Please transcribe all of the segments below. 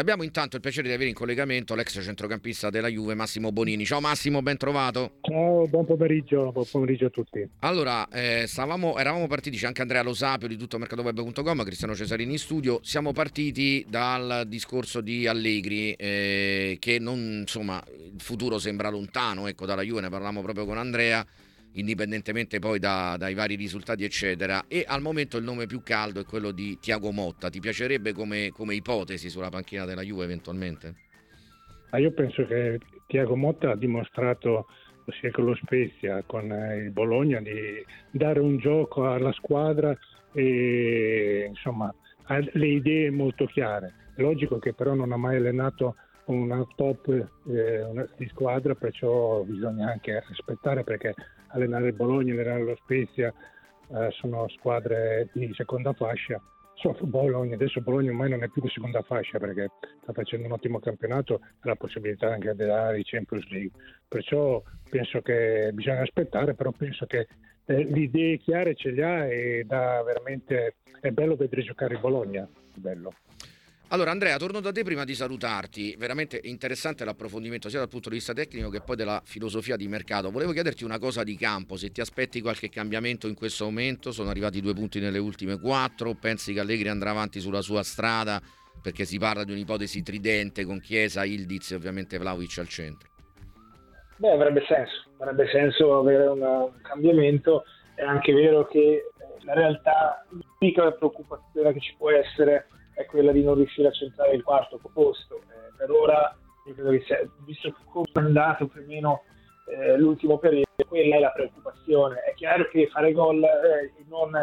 Abbiamo intanto il piacere di avere in collegamento l'ex centrocampista della Juve Massimo Bonini. Ciao Massimo, ben trovato. Ciao, buon pomeriggio, buon pomeriggio a tutti. Allora, eh, stavamo, eravamo partiti, c'è anche Andrea Losapio di tutto mercatoweb.com, Cristiano Cesarini in studio. Siamo partiti dal discorso di Allegri, eh, che non, insomma, il futuro sembra lontano, ecco, dalla Juve ne parlavamo proprio con Andrea indipendentemente poi da, dai vari risultati eccetera. E al momento il nome più caldo è quello di Tiago Motta. Ti piacerebbe come, come ipotesi sulla panchina della Juve eventualmente? Ah, io penso che Tiago Motta ha dimostrato sia con lo Spezia con eh, il Bologna di dare un gioco alla squadra e insomma ha le idee molto chiare. Logico che però non ha mai allenato una top eh, una, di squadra, perciò bisogna anche aspettare perché allenare il Bologna, allenare lo Spezia eh, sono squadre di seconda fascia. So, Bologna, adesso Bologna ormai non è più di seconda fascia perché sta facendo un ottimo campionato e la possibilità anche di dare i Champions League. Perciò penso che bisogna aspettare, però penso che eh, le idee chiare ce le ha e è bello vedere giocare il Bologna. Bello. Allora Andrea, torno da te prima di salutarti, veramente interessante l'approfondimento sia dal punto di vista tecnico che poi della filosofia di mercato. Volevo chiederti una cosa di campo, se ti aspetti qualche cambiamento in questo momento, sono arrivati due punti nelle ultime quattro, pensi che Allegri andrà avanti sulla sua strada? Perché si parla di un'ipotesi tridente con Chiesa, Ildiz e ovviamente Vlaovic al centro? Beh, avrebbe senso, avrebbe senso avere un cambiamento, è anche vero che la realtà, l'unica preoccupazione che ci può essere è quella di non riuscire a centrare il quarto posto. Eh, per ora, credo che sia, visto come è andato più o meno eh, l'ultimo periodo, quella è la preoccupazione. È chiaro che fare gol eh, non,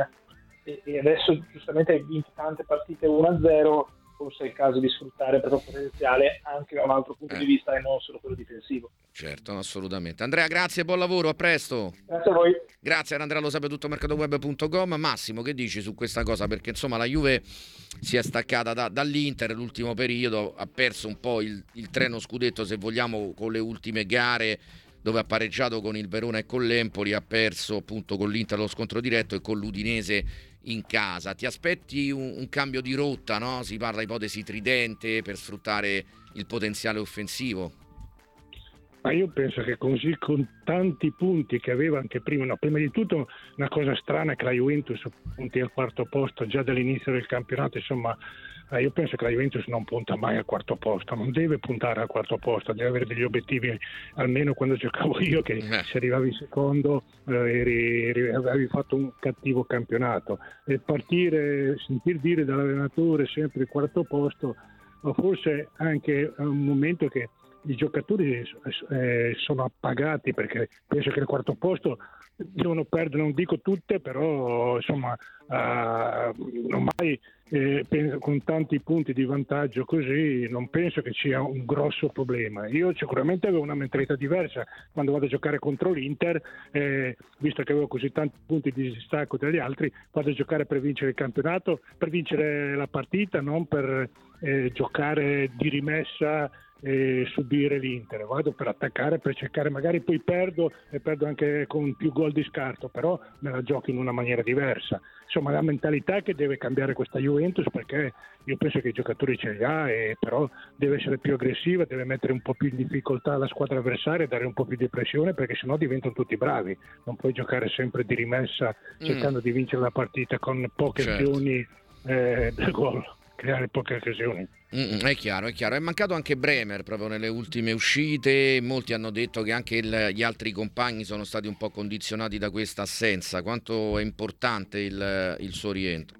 e, adesso giustamente hai vinto tante partite 1-0 forse è il caso di sfruttare il proprio potenziale anche da un altro punto eh. di vista e non solo quello difensivo. Certo, assolutamente. Andrea, grazie, buon lavoro, a presto. Grazie a voi. Grazie ad Andrea lo sape tutto mercatoweb.com. Massimo, che dici su questa cosa? Perché insomma la Juve si è staccata da, dall'Inter l'ultimo periodo, ha perso un po' il, il treno scudetto se vogliamo con le ultime gare dove ha pareggiato con il Verona e con l'Empoli, ha perso appunto con l'Inter lo scontro diretto e con l'Udinese in casa. Ti aspetti un, un cambio di rotta, no? Si parla ipotesi tridente per sfruttare il potenziale offensivo. Ma io penso che così con tanti punti che aveva anche prima, no, prima di tutto una cosa strana è che la Juventus punti al quarto posto già dall'inizio del campionato, insomma eh, io penso che la Juventus non punta mai al quarto posto, non deve puntare al quarto posto, deve avere degli obiettivi, almeno quando giocavo io che eh. se arrivavi secondo eh, eri, eri, avevi fatto un cattivo campionato. E partire, sentir dire dall'allenatore sempre il quarto posto, forse anche un momento che i giocatori eh, sono appagati perché penso che il quarto posto devono perdere, non dico tutte, però insomma uh, non mai eh, con tanti punti di vantaggio così non penso che sia un grosso problema. Io sicuramente avevo una mentalità diversa quando vado a giocare contro l'Inter, eh, visto che avevo così tanti punti di distacco dagli altri, vado a giocare per vincere il campionato, per vincere la partita, non per eh, giocare di rimessa e subire l'Inter, vado per attaccare, per cercare, magari poi perdo e perdo anche con più gol di scarto, però me la gioco in una maniera diversa. Insomma, la mentalità che deve cambiare questa Juventus perché io penso che i giocatori ce li ha, e però deve essere più aggressiva, deve mettere un po' più in difficoltà la squadra avversaria, dare un po' più di pressione perché sennò diventano tutti bravi. Non puoi giocare sempre di rimessa cercando mm. di vincere la partita con poche certo. azioni eh, del gol creare poche occasioni. Mm, è chiaro, è chiaro. È mancato anche Bremer proprio nelle ultime uscite. Molti hanno detto che anche il, gli altri compagni sono stati un po' condizionati da questa assenza. Quanto è importante il, il suo rientro?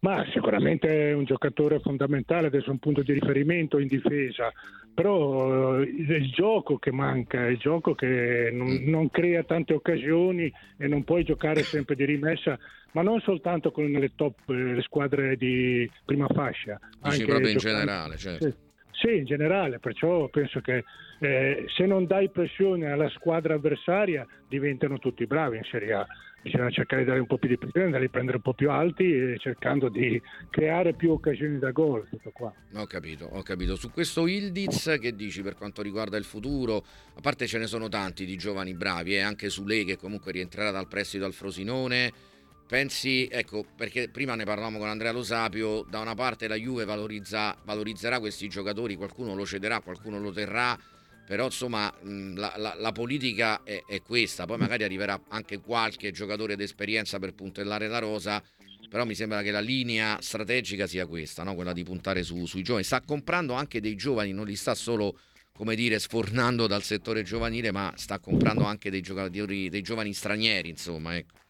Ma sicuramente è un giocatore fondamentale, adesso è un punto di riferimento in difesa, però eh, è il gioco che manca, è il gioco che non, mm. non crea tante occasioni e non puoi giocare sempre di rimessa ma non soltanto con le top eh, le squadre di prima fascia. Dici proprio in generale, certo. Sì. Sì, in generale, perciò penso che eh, se non dai pressione alla squadra avversaria diventano tutti bravi in Serie A. Bisogna cercare di dare un po' più di pressione, di prendere un po' più alti e cercando di creare più occasioni da gol. Ho capito, ho capito. Su questo Ildiz che dici per quanto riguarda il futuro, a parte ce ne sono tanti di giovani bravi, eh, anche su lei che comunque rientrerà dal prestito al Frosinone pensi, ecco, perché prima ne parlavamo con Andrea Lo Sapio, da una parte la Juve valorizza, valorizzerà questi giocatori, qualcuno lo cederà, qualcuno lo terrà, però insomma la, la, la politica è, è, questa, poi magari arriverà anche qualche giocatore d'esperienza per puntellare la rosa, però mi sembra che la linea strategica sia questa, no? quella di puntare su, sui giovani. Sta comprando anche dei giovani, non li sta solo come dire, sfornando dal settore giovanile, ma sta comprando anche dei giocatori, dei giovani stranieri, insomma. Ecco.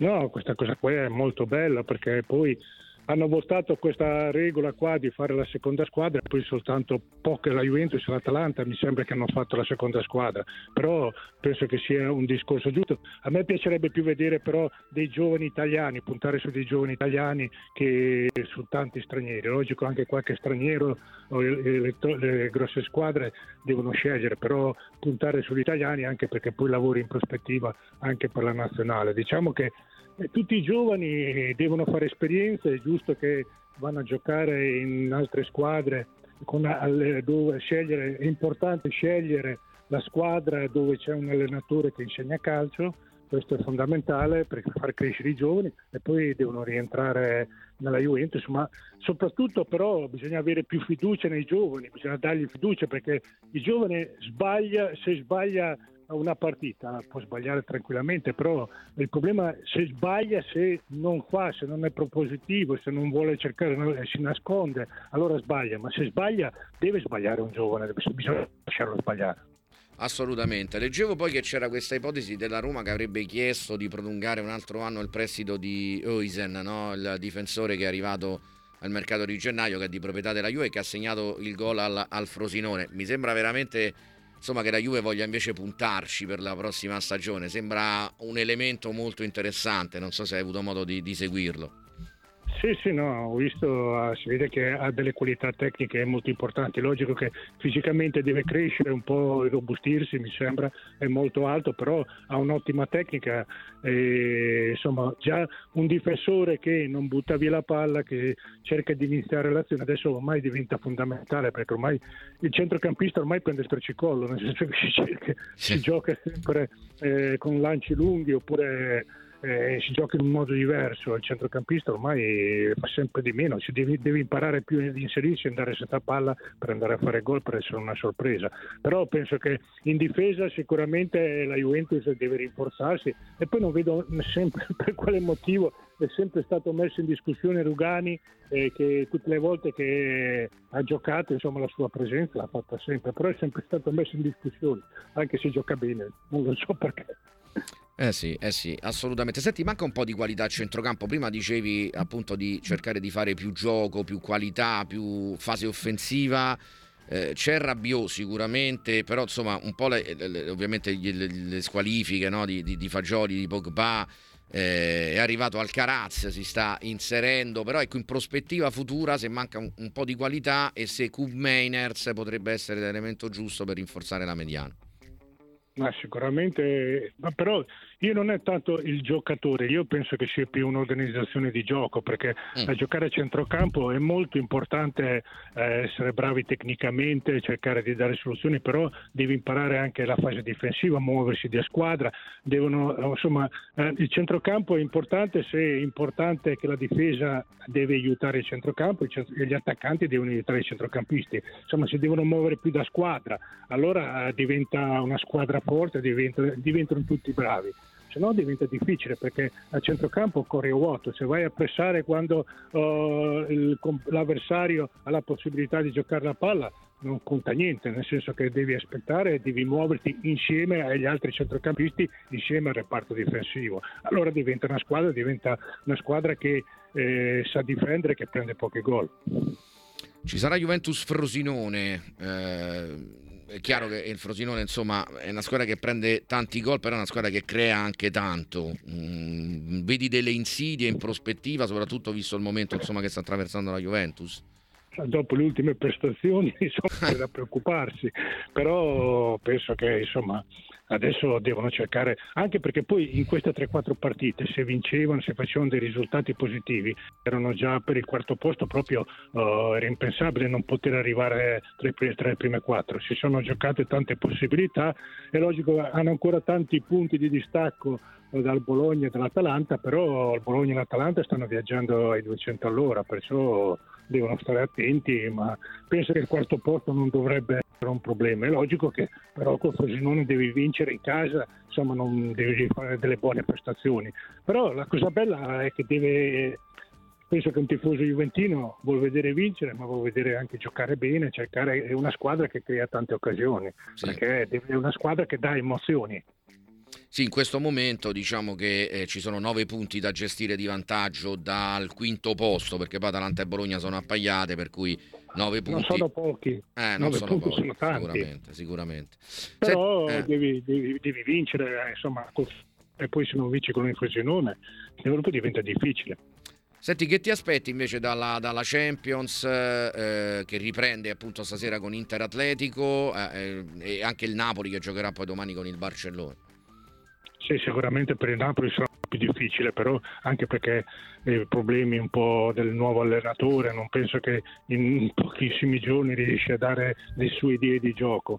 No, questa cosa qui è molto bella perché poi hanno votato questa regola qua di fare la seconda squadra, poi soltanto poche la Juventus e l'Atalanta mi sembra che hanno fatto la seconda squadra, però penso che sia un discorso giusto. A me piacerebbe più vedere però dei giovani italiani, puntare su dei giovani italiani che su tanti stranieri. Logico anche qualche straniero le, le, le grosse squadre devono scegliere, però puntare sugli italiani anche perché poi lavori in prospettiva anche per la nazionale. Diciamo che tutti i giovani devono fare esperienze, è giusto che vanno a giocare in altre squadre con, dove scegliere, è importante scegliere la squadra dove c'è un allenatore che insegna calcio, questo è fondamentale per far crescere i giovani e poi devono rientrare nella Juventus, ma soprattutto però bisogna avere più fiducia nei giovani, bisogna dargli fiducia perché il giovane sbaglia, se sbaglia una partita, può sbagliare tranquillamente, però il problema è se sbaglia, se non fa, se non è propositivo, se non vuole cercare, si nasconde, allora sbaglia, ma se sbaglia deve sbagliare un giovane, bisogna lasciarlo sbagliare. Assolutamente. Leggevo poi che c'era questa ipotesi della Roma che avrebbe chiesto di prolungare un altro anno il prestito di Oisen, no? il difensore che è arrivato al mercato di gennaio, che è di proprietà della Juve e che ha segnato il gol al, al Frosinone. Mi sembra veramente insomma, che la Juve voglia invece puntarci per la prossima stagione. Sembra un elemento molto interessante, non so se hai avuto modo di, di seguirlo. Sì, sì, no, ho visto, ah, si vede che ha delle qualità tecniche molto importanti, logico che fisicamente deve crescere un po', robustirsi, mi sembra, è molto alto, però ha un'ottima tecnica, e, insomma già un difensore che non butta via la palla, che cerca di iniziare l'azione, adesso ormai diventa fondamentale perché ormai il centrocampista ormai prende storcicollo, nel senso che si, cerca, sì. si gioca sempre eh, con lanci lunghi oppure eh, si gioca in un modo diverso, il centrocampista ormai fa sempre di meno, si deve, deve imparare più ad inserirsi, andare senza palla per andare a fare gol per essere una sorpresa. Però penso che in difesa sicuramente la Juventus deve rinforzarsi e poi non vedo sempre per quale motivo è sempre stato messo in discussione Rugani eh, che tutte le volte che ha giocato insomma, la sua presenza l'ha fatta sempre, però è sempre stato messo in discussione, anche se gioca bene, non lo so perché. Eh sì, eh sì, assolutamente. Senti, manca un po' di qualità a centrocampo. Prima dicevi appunto di cercare di fare più gioco, più qualità, più fase offensiva. Eh, c'è Rabiot sicuramente, però insomma un po' le, le, ovviamente le, le squalifiche no? di, di, di, Fagioli, di Pogba, eh, è arrivato al Caraz, si sta inserendo, però ecco in prospettiva futura se manca un, un po' di qualità e se Cub Mainers potrebbe essere l'elemento giusto per rinforzare la mediana. Ma sicuramente, ma però io non è tanto il giocatore, io penso che sia più un'organizzazione di gioco, perché mm. a giocare a centrocampo è molto importante eh, essere bravi tecnicamente, cercare di dare soluzioni, però devi imparare anche la fase difensiva, muoversi di squadra, devono, insomma, eh, il centrocampo è importante se è importante che la difesa deve aiutare il centrocampo e gli attaccanti devono aiutare i centrocampisti, insomma si devono muovere più da squadra, allora eh, diventa una squadra forte, diventa, diventano tutti bravi se no diventa difficile perché a centrocampo corri a vuoto, se vai a pressare quando uh, il, l'avversario ha la possibilità di giocare la palla non conta niente, nel senso che devi aspettare e devi muoverti insieme agli altri centrocampisti, insieme al reparto difensivo. Allora diventa una squadra, diventa una squadra che eh, sa difendere, che prende pochi gol. Ci sarà Juventus Frosinone. Eh è chiaro che il Frosinone insomma è una squadra che prende tanti gol però è una squadra che crea anche tanto. Mm, vedi delle insidie in prospettiva soprattutto visto il momento insomma, che sta attraversando la Juventus? Dopo le ultime prestazioni insomma, c'è da preoccuparsi, però penso che insomma, adesso devono cercare, anche perché poi in queste 3-4 partite se vincevano, se facevano dei risultati positivi, erano già per il quarto posto proprio uh, era impensabile non poter arrivare tra, tra le prime quattro, si sono giocate tante possibilità, è logico hanno ancora tanti punti di distacco dal Bologna e dall'Atalanta, però il Bologna e l'Atalanta stanno viaggiando ai 200 all'ora, perciò devono stare attenti, ma penso che il quarto posto non dovrebbe essere un problema. È logico che però col Frosinone devi vincere in casa, insomma non devi fare delle buone prestazioni. Però la cosa bella è che deve penso che un tifoso juventino vuol vedere vincere, ma vuol vedere anche giocare bene, cercare è una squadra che crea tante occasioni, sì. perché è una squadra che dà emozioni. Sì, in questo momento diciamo che eh, ci sono nove punti da gestire di vantaggio dal quinto posto, perché poi Atalanta e Bologna sono appaiate, per cui nove punti. Non sono pochi. Eh, non sono pochi, sono sicuramente, sicuramente. Però Se, eh. devi, devi, devi, vincere, eh, insomma, e poi se non vinci con un Frosinone, l'Europa diventa difficile. Senti, che ti aspetti invece dalla, dalla Champions eh, che riprende appunto stasera con Inter Atletico eh, eh, e anche il Napoli che giocherà poi domani con il Barcellona? Sì, sicuramente per il Napoli sarà più difficile, però anche perché i problemi un po' del nuovo allenatore, non penso che in pochissimi giorni riesca a dare le sue idee di gioco.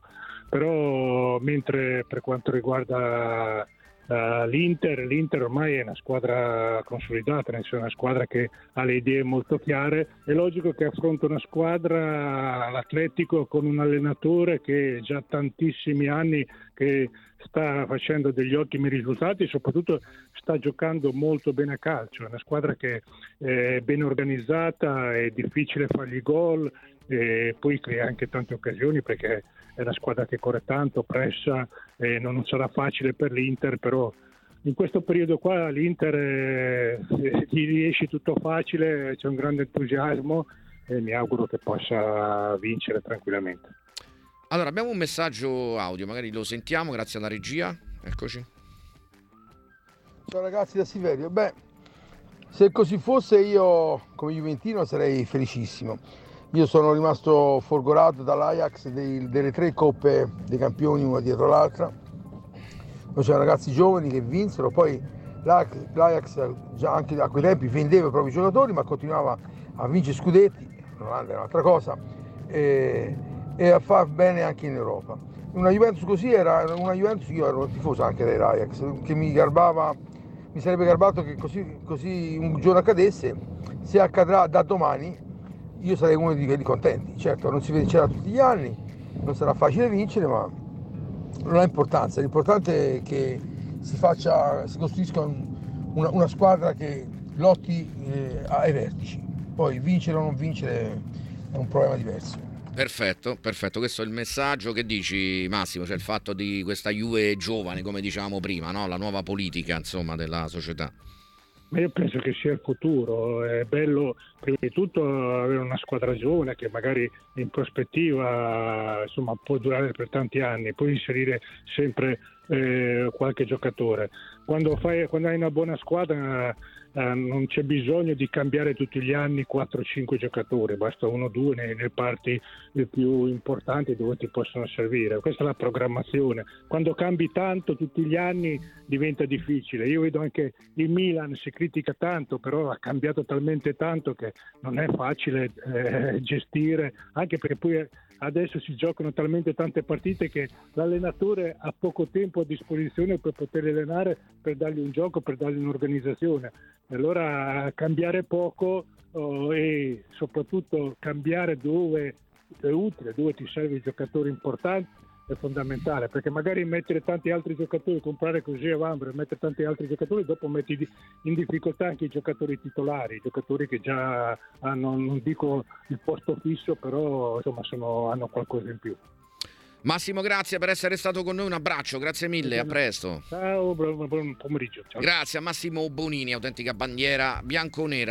Però mentre per quanto riguarda Uh, L'Inter, L'Inter, ormai è una squadra consolidata, è una squadra che ha le idee molto chiare. È logico che affronta una squadra, l'Atletico, con un allenatore che già tantissimi anni che sta facendo degli ottimi risultati e soprattutto sta giocando molto bene a calcio. È una squadra che è ben organizzata, è difficile fargli gol e poi crea anche tante occasioni perché è una squadra che corre tanto, pressa e non sarà facile per l'Inter, però in questo periodo qua l'Inter eh, gli riesce tutto facile, c'è un grande entusiasmo e mi auguro che possa vincere tranquillamente. Allora abbiamo un messaggio audio, magari lo sentiamo grazie alla regia. Eccoci. Ciao ragazzi da Siverio. Beh, se così fosse io come Juventino sarei felicissimo io sono rimasto folgorato dall'Ajax dei, delle tre coppe dei campioni una dietro l'altra. Poi c'erano ragazzi giovani che vinsero, poi l'Ajax già anche a quei tempi vendeva i propri giocatori ma continuava a vincere scudetti, l'Olanda è un'altra cosa, e, e, a far bene anche in Europa. Una Juventus così era una Juventus, io ero tifoso anche dell'Ajax, che mi garbava, mi sarebbe garbato che così, così un giorno accadesse, se accadrà da domani io sarei uno di quelli contenti. Certo, non si vincerà tutti gli anni, non sarà facile vincere, ma non ha importanza. L'importante è che si, faccia, si costruisca un, una, una, squadra che lotti eh, ai vertici. Poi vincere o non vincere è un problema diverso. Perfetto, perfetto, questo è il messaggio che dici Massimo, cioè il fatto di questa Juve giovane, come dicevamo prima, no? la nuova politica insomma, della società. Ma io penso che sia il futuro, è bello prima di tutto avere una squadra giovane che magari in prospettiva insomma, può durare per tanti anni, poi inserire sempre eh, qualche giocatore. Quando, fai, quando hai una buona squadra eh, non c'è bisogno di cambiare tutti gli anni 4-5 giocatori, basta uno o due nei, nei parti più importanti dove ti possono servire. Questa è la programmazione. Quando cambi tanto tutti gli anni diventa difficile. Io vedo anche il Milan si critica tanto, però ha cambiato talmente tanto che non è facile eh, gestire, anche perché poi adesso si giocano talmente tante partite che l'allenatore ha poco tempo a disposizione per poter allenare, per dargli un gioco, per dargli un'organizzazione. Allora cambiare poco oh, e soprattutto cambiare dove è utile, dove ti serve i giocatori importanti è fondamentale perché magari mettere tanti altri giocatori, comprare così a Vambro e mettere tanti altri giocatori, dopo metti in difficoltà anche i giocatori titolari, i giocatori che già hanno, non dico il posto fisso, però insomma sono, hanno qualcosa in più. Massimo, grazie per essere stato con noi. Un abbraccio, grazie mille, a presto. Ciao, buon pomeriggio. Ciao. Grazie a Massimo Bonini, autentica bandiera bianco-nera.